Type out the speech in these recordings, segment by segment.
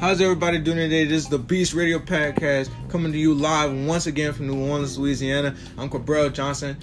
How's everybody doing today? This is the Beast Radio Podcast coming to you live once again from New Orleans, Louisiana. I'm Cabral Johnson.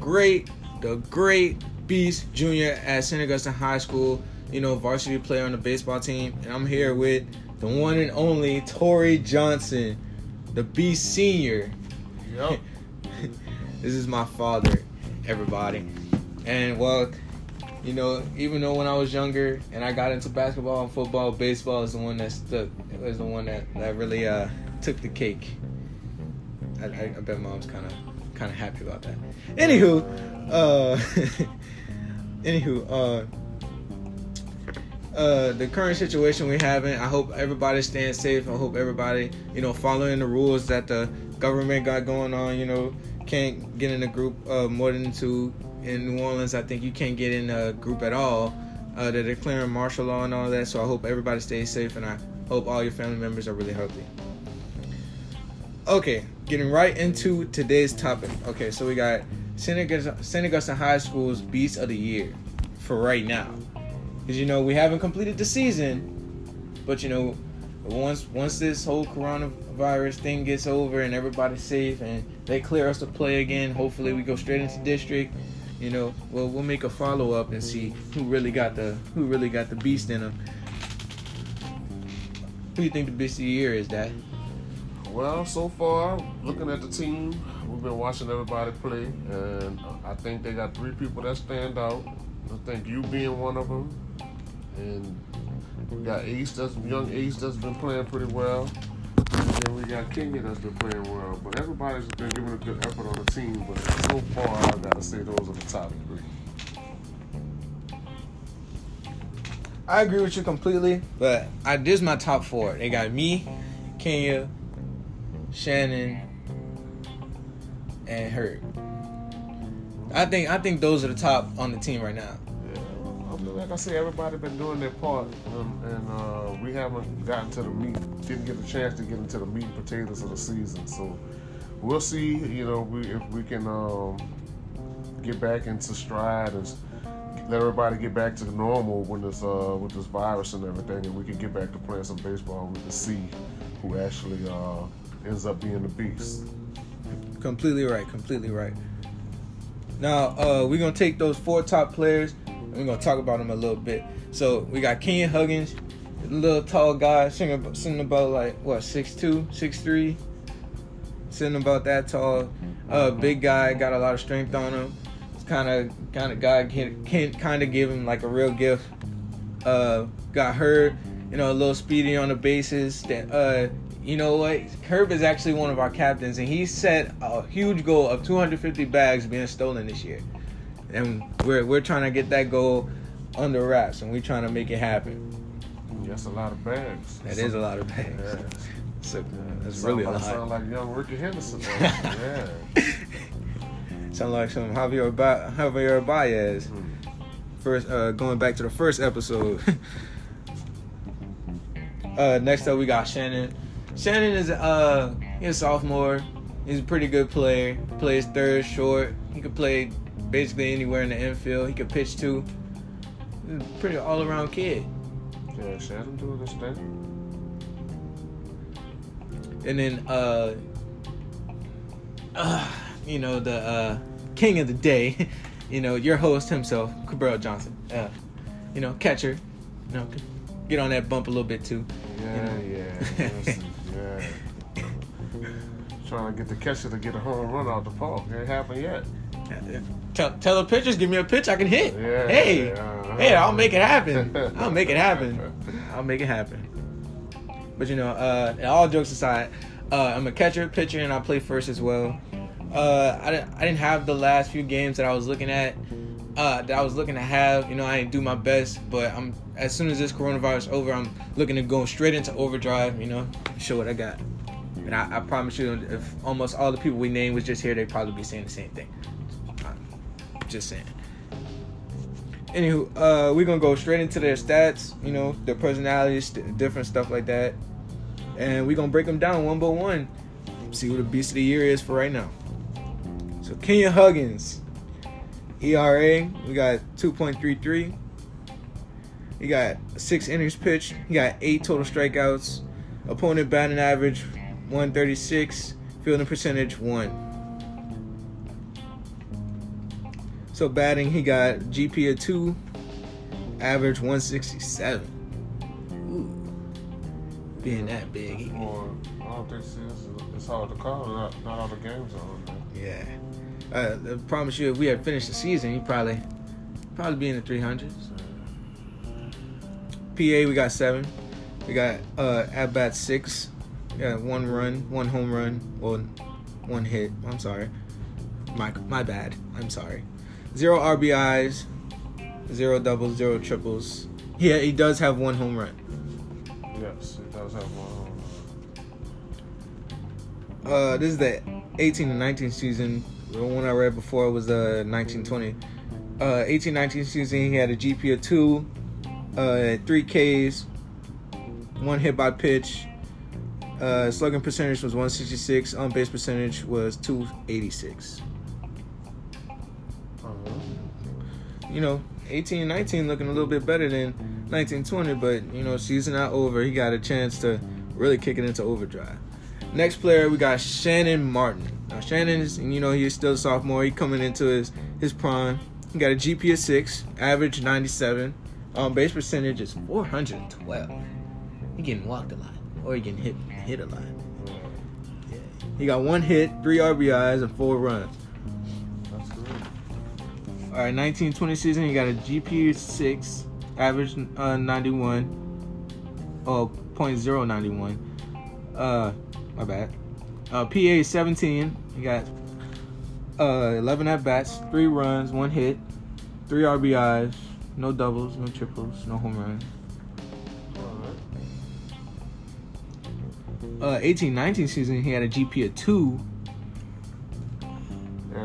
Great, the great Beast Jr. at St. Augustine High School, you know, varsity player on the baseball team. And I'm here with the one and only Tori Johnson, the Beast Senior. Yep. this is my father, everybody. And well, you know, even though when I was younger and I got into basketball and football, baseball is the one that stuck. It was the one that, that really uh, took the cake. I, I, I bet mom's kind of kind of happy about that. Anywho, uh, anywho, uh, uh, the current situation we're having, I hope everybody's staying safe. I hope everybody, you know, following the rules that the government got going on. You know, can't get in a group uh, more than two in New Orleans, I think you can't get in a group at all. Uh, they're declaring martial law and all that, so I hope everybody stays safe and I hope all your family members are really healthy. Okay, getting right into today's topic. Okay, so we got St. Augustine High School's Beast of the Year for right now. Because, you know, we haven't completed the season, but, you know, once once this whole coronavirus thing gets over and everybody's safe and they clear us to play again, hopefully we go straight into district you know, well, we'll make a follow up and see who really got the who really got the beast in them. Who do you think the beast of the year is, Dad? Well, so far, looking at the team, we've been watching everybody play, and I think they got three people that stand out. I think you being one of them, and we got Ace, that's young Ace, that's been playing pretty well. Then we got Kenya that's been playing well. But everybody's been giving a good effort on the team. But so far, I gotta say those are the top three. I agree with you completely, but I this is my top four. They got me, Kenya, Shannon, and Herb. I think I think those are the top on the team right now. Like I say, everybody been doing their part, um, and uh, we haven't gotten to the meat, didn't get a chance to get into the meat and potatoes of the season. So we'll see, you know, we, if we can um, get back into stride and let everybody get back to the normal when this uh, with this virus and everything, and we can get back to playing some baseball. We can see who actually uh, ends up being the beast. Completely right. Completely right. Now uh, we're gonna take those four top players. We're gonna talk about him a little bit. So we got Kenyon Huggins, little tall guy, sitting, sitting about like what six two, six three, sitting about that tall. Uh, big guy, got a lot of strength on him. It's kind of kind of guy can, can kind of give him like a real gift. Uh, got Herb, you know, a little speedy on the bases. That uh, you know what? Herb is actually one of our captains, and he set a huge goal of 250 bags being stolen this year. And we're we're trying to get that goal under wraps, and we're trying to make it happen. That's a lot of bags. That is a lot of bags. Yeah. So that's Sound really a like, lot. Sound like young Rickey Henderson. yeah. Sound like some Javier ba- Javier Baez. Hmm. First, uh, going back to the first episode. uh, next up, we got Shannon. Shannon is uh, he's a sophomore. He's a pretty good player. Plays third, short. He could play basically anywhere in the infield. He could pitch too. Pretty all-around kid. Yeah, Shannon doing this thing. And then, uh, uh, you know, the uh, king of the day, you know, your host himself, Cabral Johnson. Uh, you know, catcher. You know, get on that bump a little bit too. Yeah, yeah, listen, yeah. Trying to get the catcher to get a home run out the park. It ain't happened yet. Tell, tell the pitchers, give me a pitch I can hit. Yeah, hey, uh-huh. hey, I'll make it happen. I'll make it happen. I'll make it happen. But you know, uh, all jokes aside, uh, I'm a catcher, pitcher, and I play first as well. Uh, I didn't, I didn't have the last few games that I was looking at. Uh, that I was looking to have. You know, I didn't do my best, but I'm as soon as this coronavirus is over, I'm looking to go straight into overdrive. You know, show what I got. And I, I promise you, if almost all the people we named was just here, they'd probably be saying the same thing. Just saying. Anywho, uh, we're gonna go straight into their stats. You know, their personalities, different stuff like that, and we're gonna break them down one by one. See what the beast of the year is for right now. So Kenya Huggins, ERA, we got 2.33. He got six innings pitched. He got eight total strikeouts. Opponent batting average 136. Fielding percentage one. So batting, he got GP of two, average 167. Ooh. Being that big. He, I don't think it's, it's hard to call. Not, not all the games are on there. yeah. Uh, I promise you, if we had finished the season, he'd probably probably be in the 300s. PA, we got seven. We got uh, at bat six. We got one run, one home run, well, one hit. I'm sorry. My my bad. I'm sorry. Zero RBIs, zero doubles, zero triples. Yeah, he does have one home run. Yes, it does have one. home run. Uh, this is the 18 and 19 season. The one I read before was uh 1920. Uh, 18 19 season, he had a GP of two, uh, three Ks, one hit by pitch. Uh, slugging percentage was 166. On base percentage was 286. You know, 18 19 looking a little bit better than 1920, but you know, season not over. He got a chance to really kick it into overdrive. Next player, we got Shannon Martin. Now, Shannon is, you know, he's still a sophomore. He coming into his his prime. He got a GP of six, average 97. On base percentage is 412. He getting walked a lot, or he getting hit hit a lot. Yeah. He got one hit, three RBIs, and four runs. All right, 1920 season, he got a GP of six, average uh, 91. Oh, .091. Uh, my bad. Uh, PA 17. He got uh 11 at bats, three runs, one hit, three RBIs, no doubles, no triples, no home runs. Uh, 18-19 season, he had a GP of two. Yeah,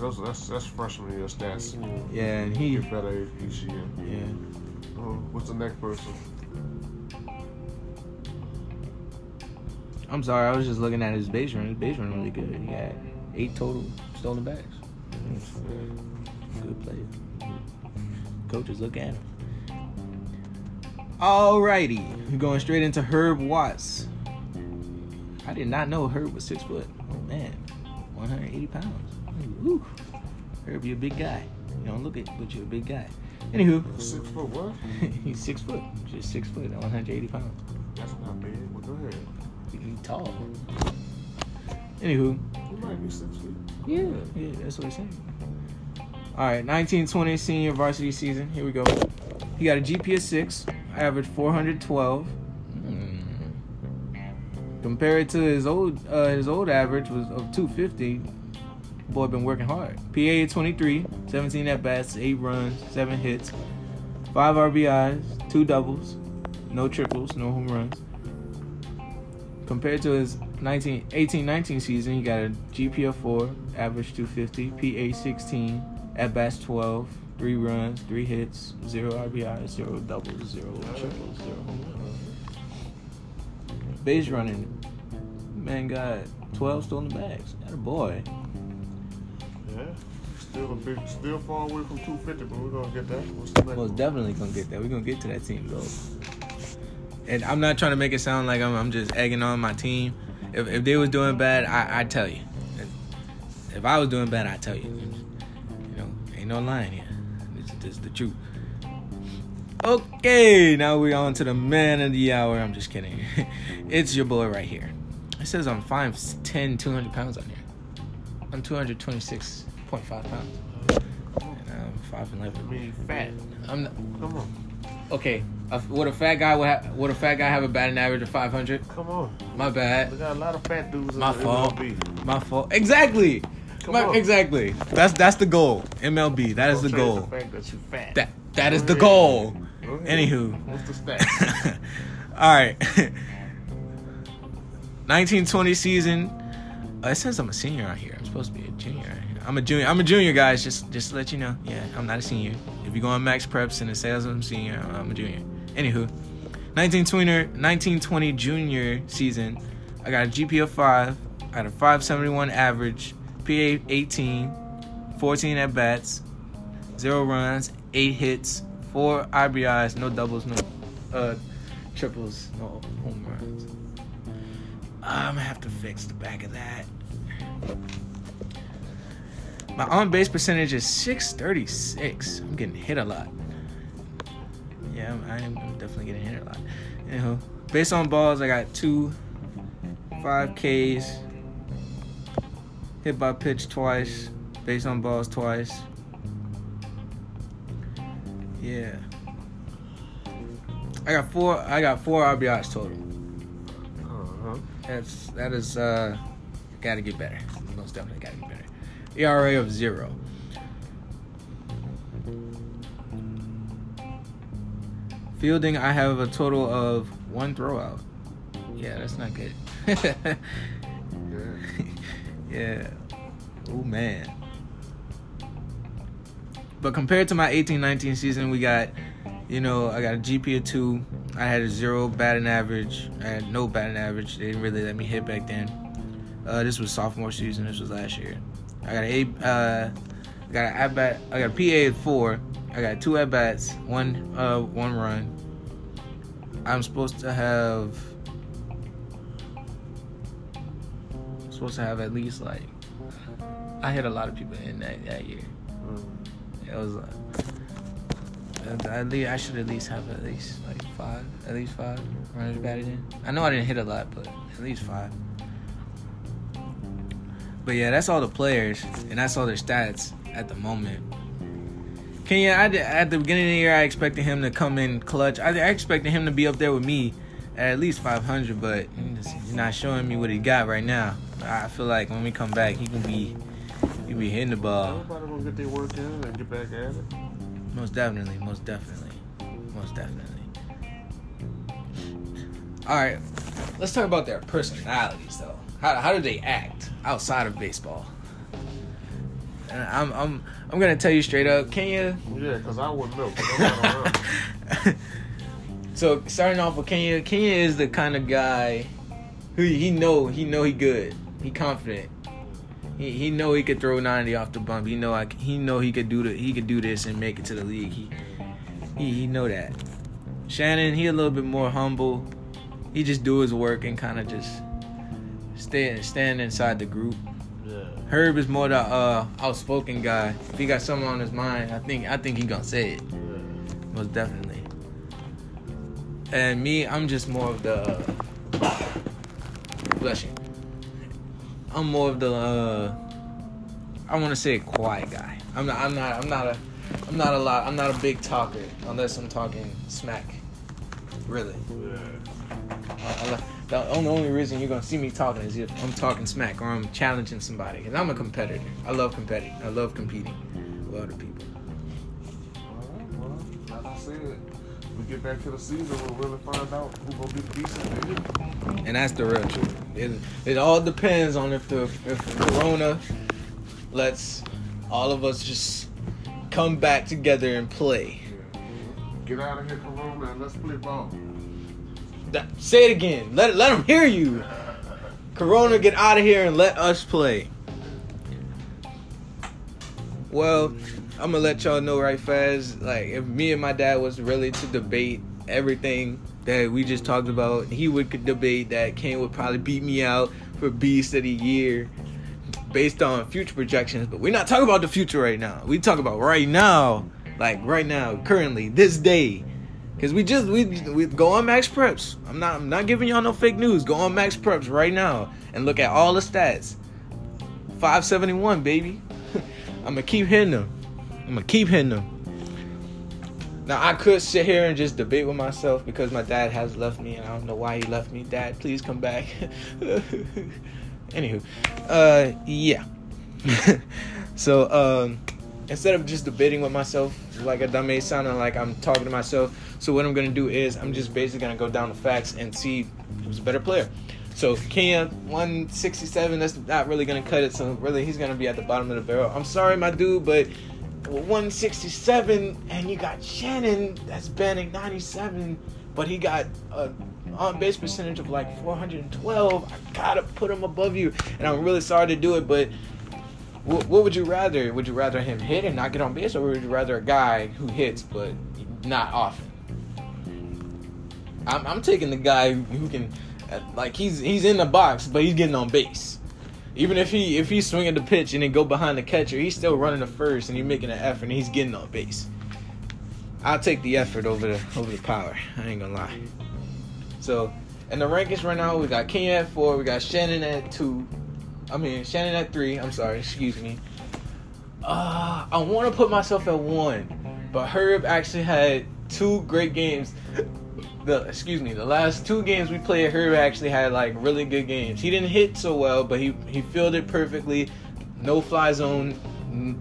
those that's that's freshman year stats. Yeah, and he Get better each year. yeah. Uh, what's the next person? I'm sorry, I was just looking at his base run. His base run really good. He had eight total stolen bags. Good player. Coaches look at him. Alrighty, going straight into Herb Watts. I did not know Herb was six foot. Oh man, 180 pounds. Ooh, Herb, you're a big guy. You don't look it, but you're a big guy. Anywho, Six foot what? he's six foot, just six foot, 180 pounds. That's not big. Well, go ahead. He's tall. Anywho, He might be six feet. Yeah, yeah, that's what he's saying. All right, 1920 senior varsity season. Here we go. He got a GP of six, averaged 412. Hmm. Compared to his old uh, his old average was of 250. Boy been working hard. PA 23, 17 at bats, eight runs, seven hits, five RBIs, two doubles, no triples, no home runs. Compared to his 19, 18-19 season, he got a GP of 4, average 250, PA 16, at bats 12, 3 runs, 3 hits, 0 RBIs, 0 doubles, 0 triples, 0 home runs. Base running, man got 12 stolen bags. That a boy. Still a big, still far away from 250, but we're gonna get that. What's the next Most one? definitely gonna get that. We're gonna get to that team goal. And I'm not trying to make it sound like I'm, I'm just egging on my team. If, if they was doing bad, I I tell you. If I was doing bad, I tell you. You know, ain't no lying here. This is the truth. Okay, now we're on to the man of the hour. I'm just kidding. it's your boy right here. It says I'm 5'10", 200 pounds on here. I'm 226.5 pounds. And I'm 5'11". I mean, fat. I'm not, Come on. okay. Uh, would a fat guy would, ha- would a fat guy have a batting average of 500? Come on. My bad. We got a lot of fat dudes in My the fault. MLB. My fault. Exactly. Come My- on. exactly. That's that's the goal. MLB. That is the Don't change goal. The fact that you fat. That that is Go the ahead. goal. Go ahead. Anywho. What's the stats? All right. 1920 season. Uh, it says I'm a senior out here. I'm supposed to be a junior. out here. I'm a junior. I'm a junior, guys. Just just to let you know. Yeah, I'm not a senior. If you go on Max Preps and it says I'm senior, I'm a junior. Anywho, 1920 1920 junior season. I got a GP of five. I got a 571 average. PA 18. 14 at bats. Zero runs. Eight hits. Four RBIs. No doubles. No uh, triples, no home runs. I'm gonna have to fix the back of that. My on base percentage is 636. I'm getting hit a lot. Yeah, I'm, I am I'm definitely getting hit a lot. Anyhow, based on balls, I got two, five Ks, hit by pitch twice, based on balls twice. Yeah. I got four. I got four RBIs total. Uh-huh. That's that is uh, gotta get better. Most definitely gotta get better. ERA of zero. Fielding, I have a total of one throwout. Yeah, that's not good. Yeah. yeah. Oh man. But compared to my 18-19 season, we got, you know, I got a GP of two. I had a zero batting average. I had no batting average. They didn't really let me hit back then. Uh, this was sophomore season. This was last year. I got a, uh, I got an at bat. I got a PA of four. I got two at bats, one, uh, one run. I'm supposed to have. Supposed to have at least like. I hit a lot of people in that that year. Mm. It was. Uh, at least I should at least have at least like five, at least five runners batted in. I know I didn't hit a lot, but at least five. But yeah, that's all the players, and that's all their stats at the moment. Kenya, I at the beginning of the year, I expected him to come in clutch. I, I expected him to be up there with me at least 500, but he's not showing me what he got right now. I feel like when we come back, he can be he be hitting the ball. Everybody gonna get their work in and get back at it. Most definitely, most definitely, most definitely. All right, let's talk about their personalities, though. How how do they act outside of baseball? And I'm I'm I'm gonna tell you straight up, Kenya. Yeah, because I wouldn't know. 'cause I'm not around. so starting off with Kenya, Kenya is the kind of guy who he know he know he good. He confident. He, he know he could throw 90 off the bump. He know I, he know he could do the, he could do this and make it to the league. He he he know that. Shannon, he a little bit more humble. He just do his work and kind of just stay stand inside the group. Yeah. Herb is more the uh, outspoken guy. If he got something on his mind, I think I think he gonna say it. Yeah. Most definitely. And me, I'm just more of the. Bless you. I'm more of the. Uh, I want to say a quiet guy. I'm not. I'm not. I'm not a. I'm not a lot. I'm not a big talker unless I'm talking smack. Really. Yeah. I- I- The only, reason you're gonna see me talking is if I'm talking smack or I'm challenging somebody. Cause I'm a competitor. I love competing. I love competing with other people. Well, well, like I said, we get back to the season, we'll really find out who gonna be decent. and that's the real truth. It, it all depends on if the if Corona lets all of us just come back together and play. Get out of here, Corona, and let's play ball. That, say it again. Let let them hear you. Corona, get out of here and let us play. Well, I'm gonna let y'all know right fast. Like, if me and my dad was really to debate everything that we just talked about, he would debate that Kane would probably beat me out for Beast of the Year based on future projections. But we're not talking about the future right now. We talk about right now, like right now, currently, this day. Cause we just we we go on Max Preps. I'm not I'm not giving y'all no fake news. Go on Max Preps right now and look at all the stats. 571, baby. I'm gonna keep hitting them. I'm gonna keep hitting them. Now I could sit here and just debate with myself because my dad has left me and I don't know why he left me. Dad, please come back. Anywho, uh, yeah. so um, instead of just debating with myself like a dumbass sounding like I'm talking to myself, so what I'm gonna do is I'm just basically gonna go down the facts and see who's a better player. So Kenya 167, that's not really gonna cut it. So really, he's gonna be at the bottom of the barrel. I'm sorry, my dude, but 167, and you got Shannon that's batting 97, but he got a on base percentage of like 412. I gotta put him above you, and I'm really sorry to do it, but what, what would you rather? Would you rather him hit and not get on base, or would you rather a guy who hits but not often? I'm, I'm taking the guy who can, like he's he's in the box, but he's getting on base. Even if he if he's swinging the pitch and then go behind the catcher, he's still running the first and he's making an effort and he's getting on base. I'll take the effort over the over the power. I ain't gonna lie. So, in the rankings right now, we got Kenya at four, we got Shannon at two. I mean Shannon at three. I'm sorry, excuse me. Uh, I want to put myself at one, but Herb actually had two great games. The excuse me, the last two games we played, Herb actually had like really good games. He didn't hit so well, but he he fielded perfectly, no fly zone,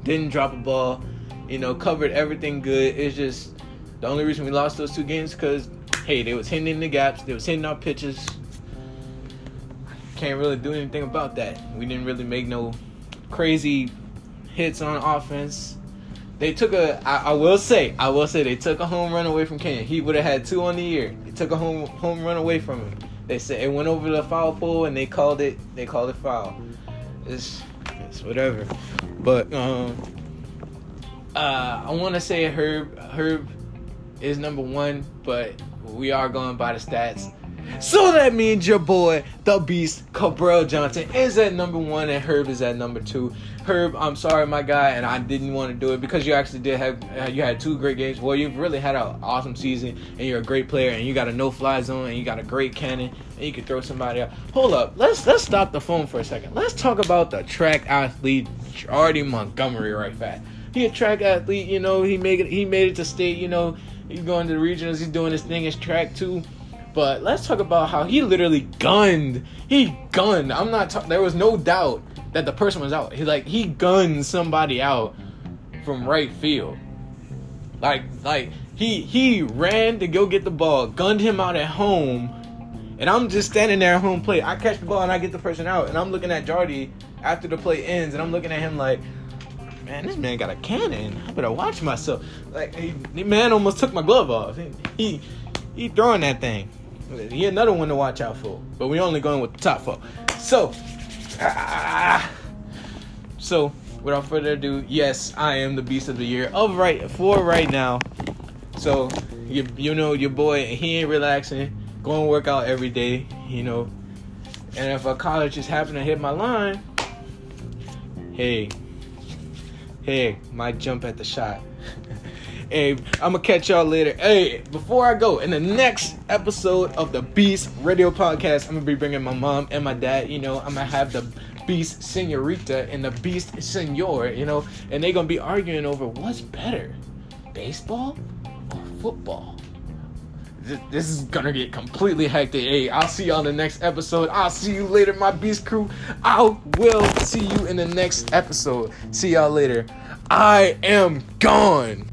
didn't drop a ball, you know, covered everything good. It's just the only reason we lost those two games because hey, they was hitting in the gaps, they was hitting our pitches. Can't really do anything about that. We didn't really make no crazy hits on offense. They took a. I, I will say. I will say they took a home run away from Kenya. He would have had two on the year. They took a home home run away from him. They said it went over the foul pole and they called it. They called it foul. It's it's whatever. But um, uh, I want to say Herb Herb is number one, but we are going by the stats. So that means your boy, the Beast, Cabral Johnson, is at number one and Herb is at number two. Herb, I'm sorry, my guy, and I didn't want to do it because you actually did have uh, you had two great games. Well, you've really had an awesome season, and you're a great player, and you got a no-fly zone, and you got a great cannon, and you can throw somebody out. Hold up, let's let's stop the phone for a second. Let's talk about the track athlete Jordy Montgomery right fast. He a track athlete, you know. He made it. He made it to state, you know. He's going to the regionals. He's doing his thing. His track too. But let's talk about how he literally gunned. He gunned. I'm not. There was no doubt that the person was out. He like he gunned somebody out from right field. Like like he he ran to go get the ball, gunned him out at home, and I'm just standing there at home plate. I catch the ball and I get the person out, and I'm looking at Jardy after the play ends, and I'm looking at him like, man, this man got a cannon. I better watch myself. Like he, the man almost took my glove off. He he, he throwing that thing. He another one to watch out for. But we only going with the top four. So, ah, so without further ado, yes, I am the beast of the year of right for right now. So you you know your boy he ain't relaxing, going work out every day, you know. And if a college just happen to hit my line, hey, hey, my jump at the shot. Hey, I'm gonna catch y'all later. Hey, before I go, in the next episode of the Beast Radio Podcast, I'm gonna be bringing my mom and my dad. You know, I'm gonna have the Beast Senorita and the Beast Senor. You know, and they're gonna be arguing over what's better, baseball or football. This, is gonna get completely hectic. Hey, I'll see you on the next episode. I'll see you later, my Beast crew. I will see you in the next episode. See y'all later. I am gone.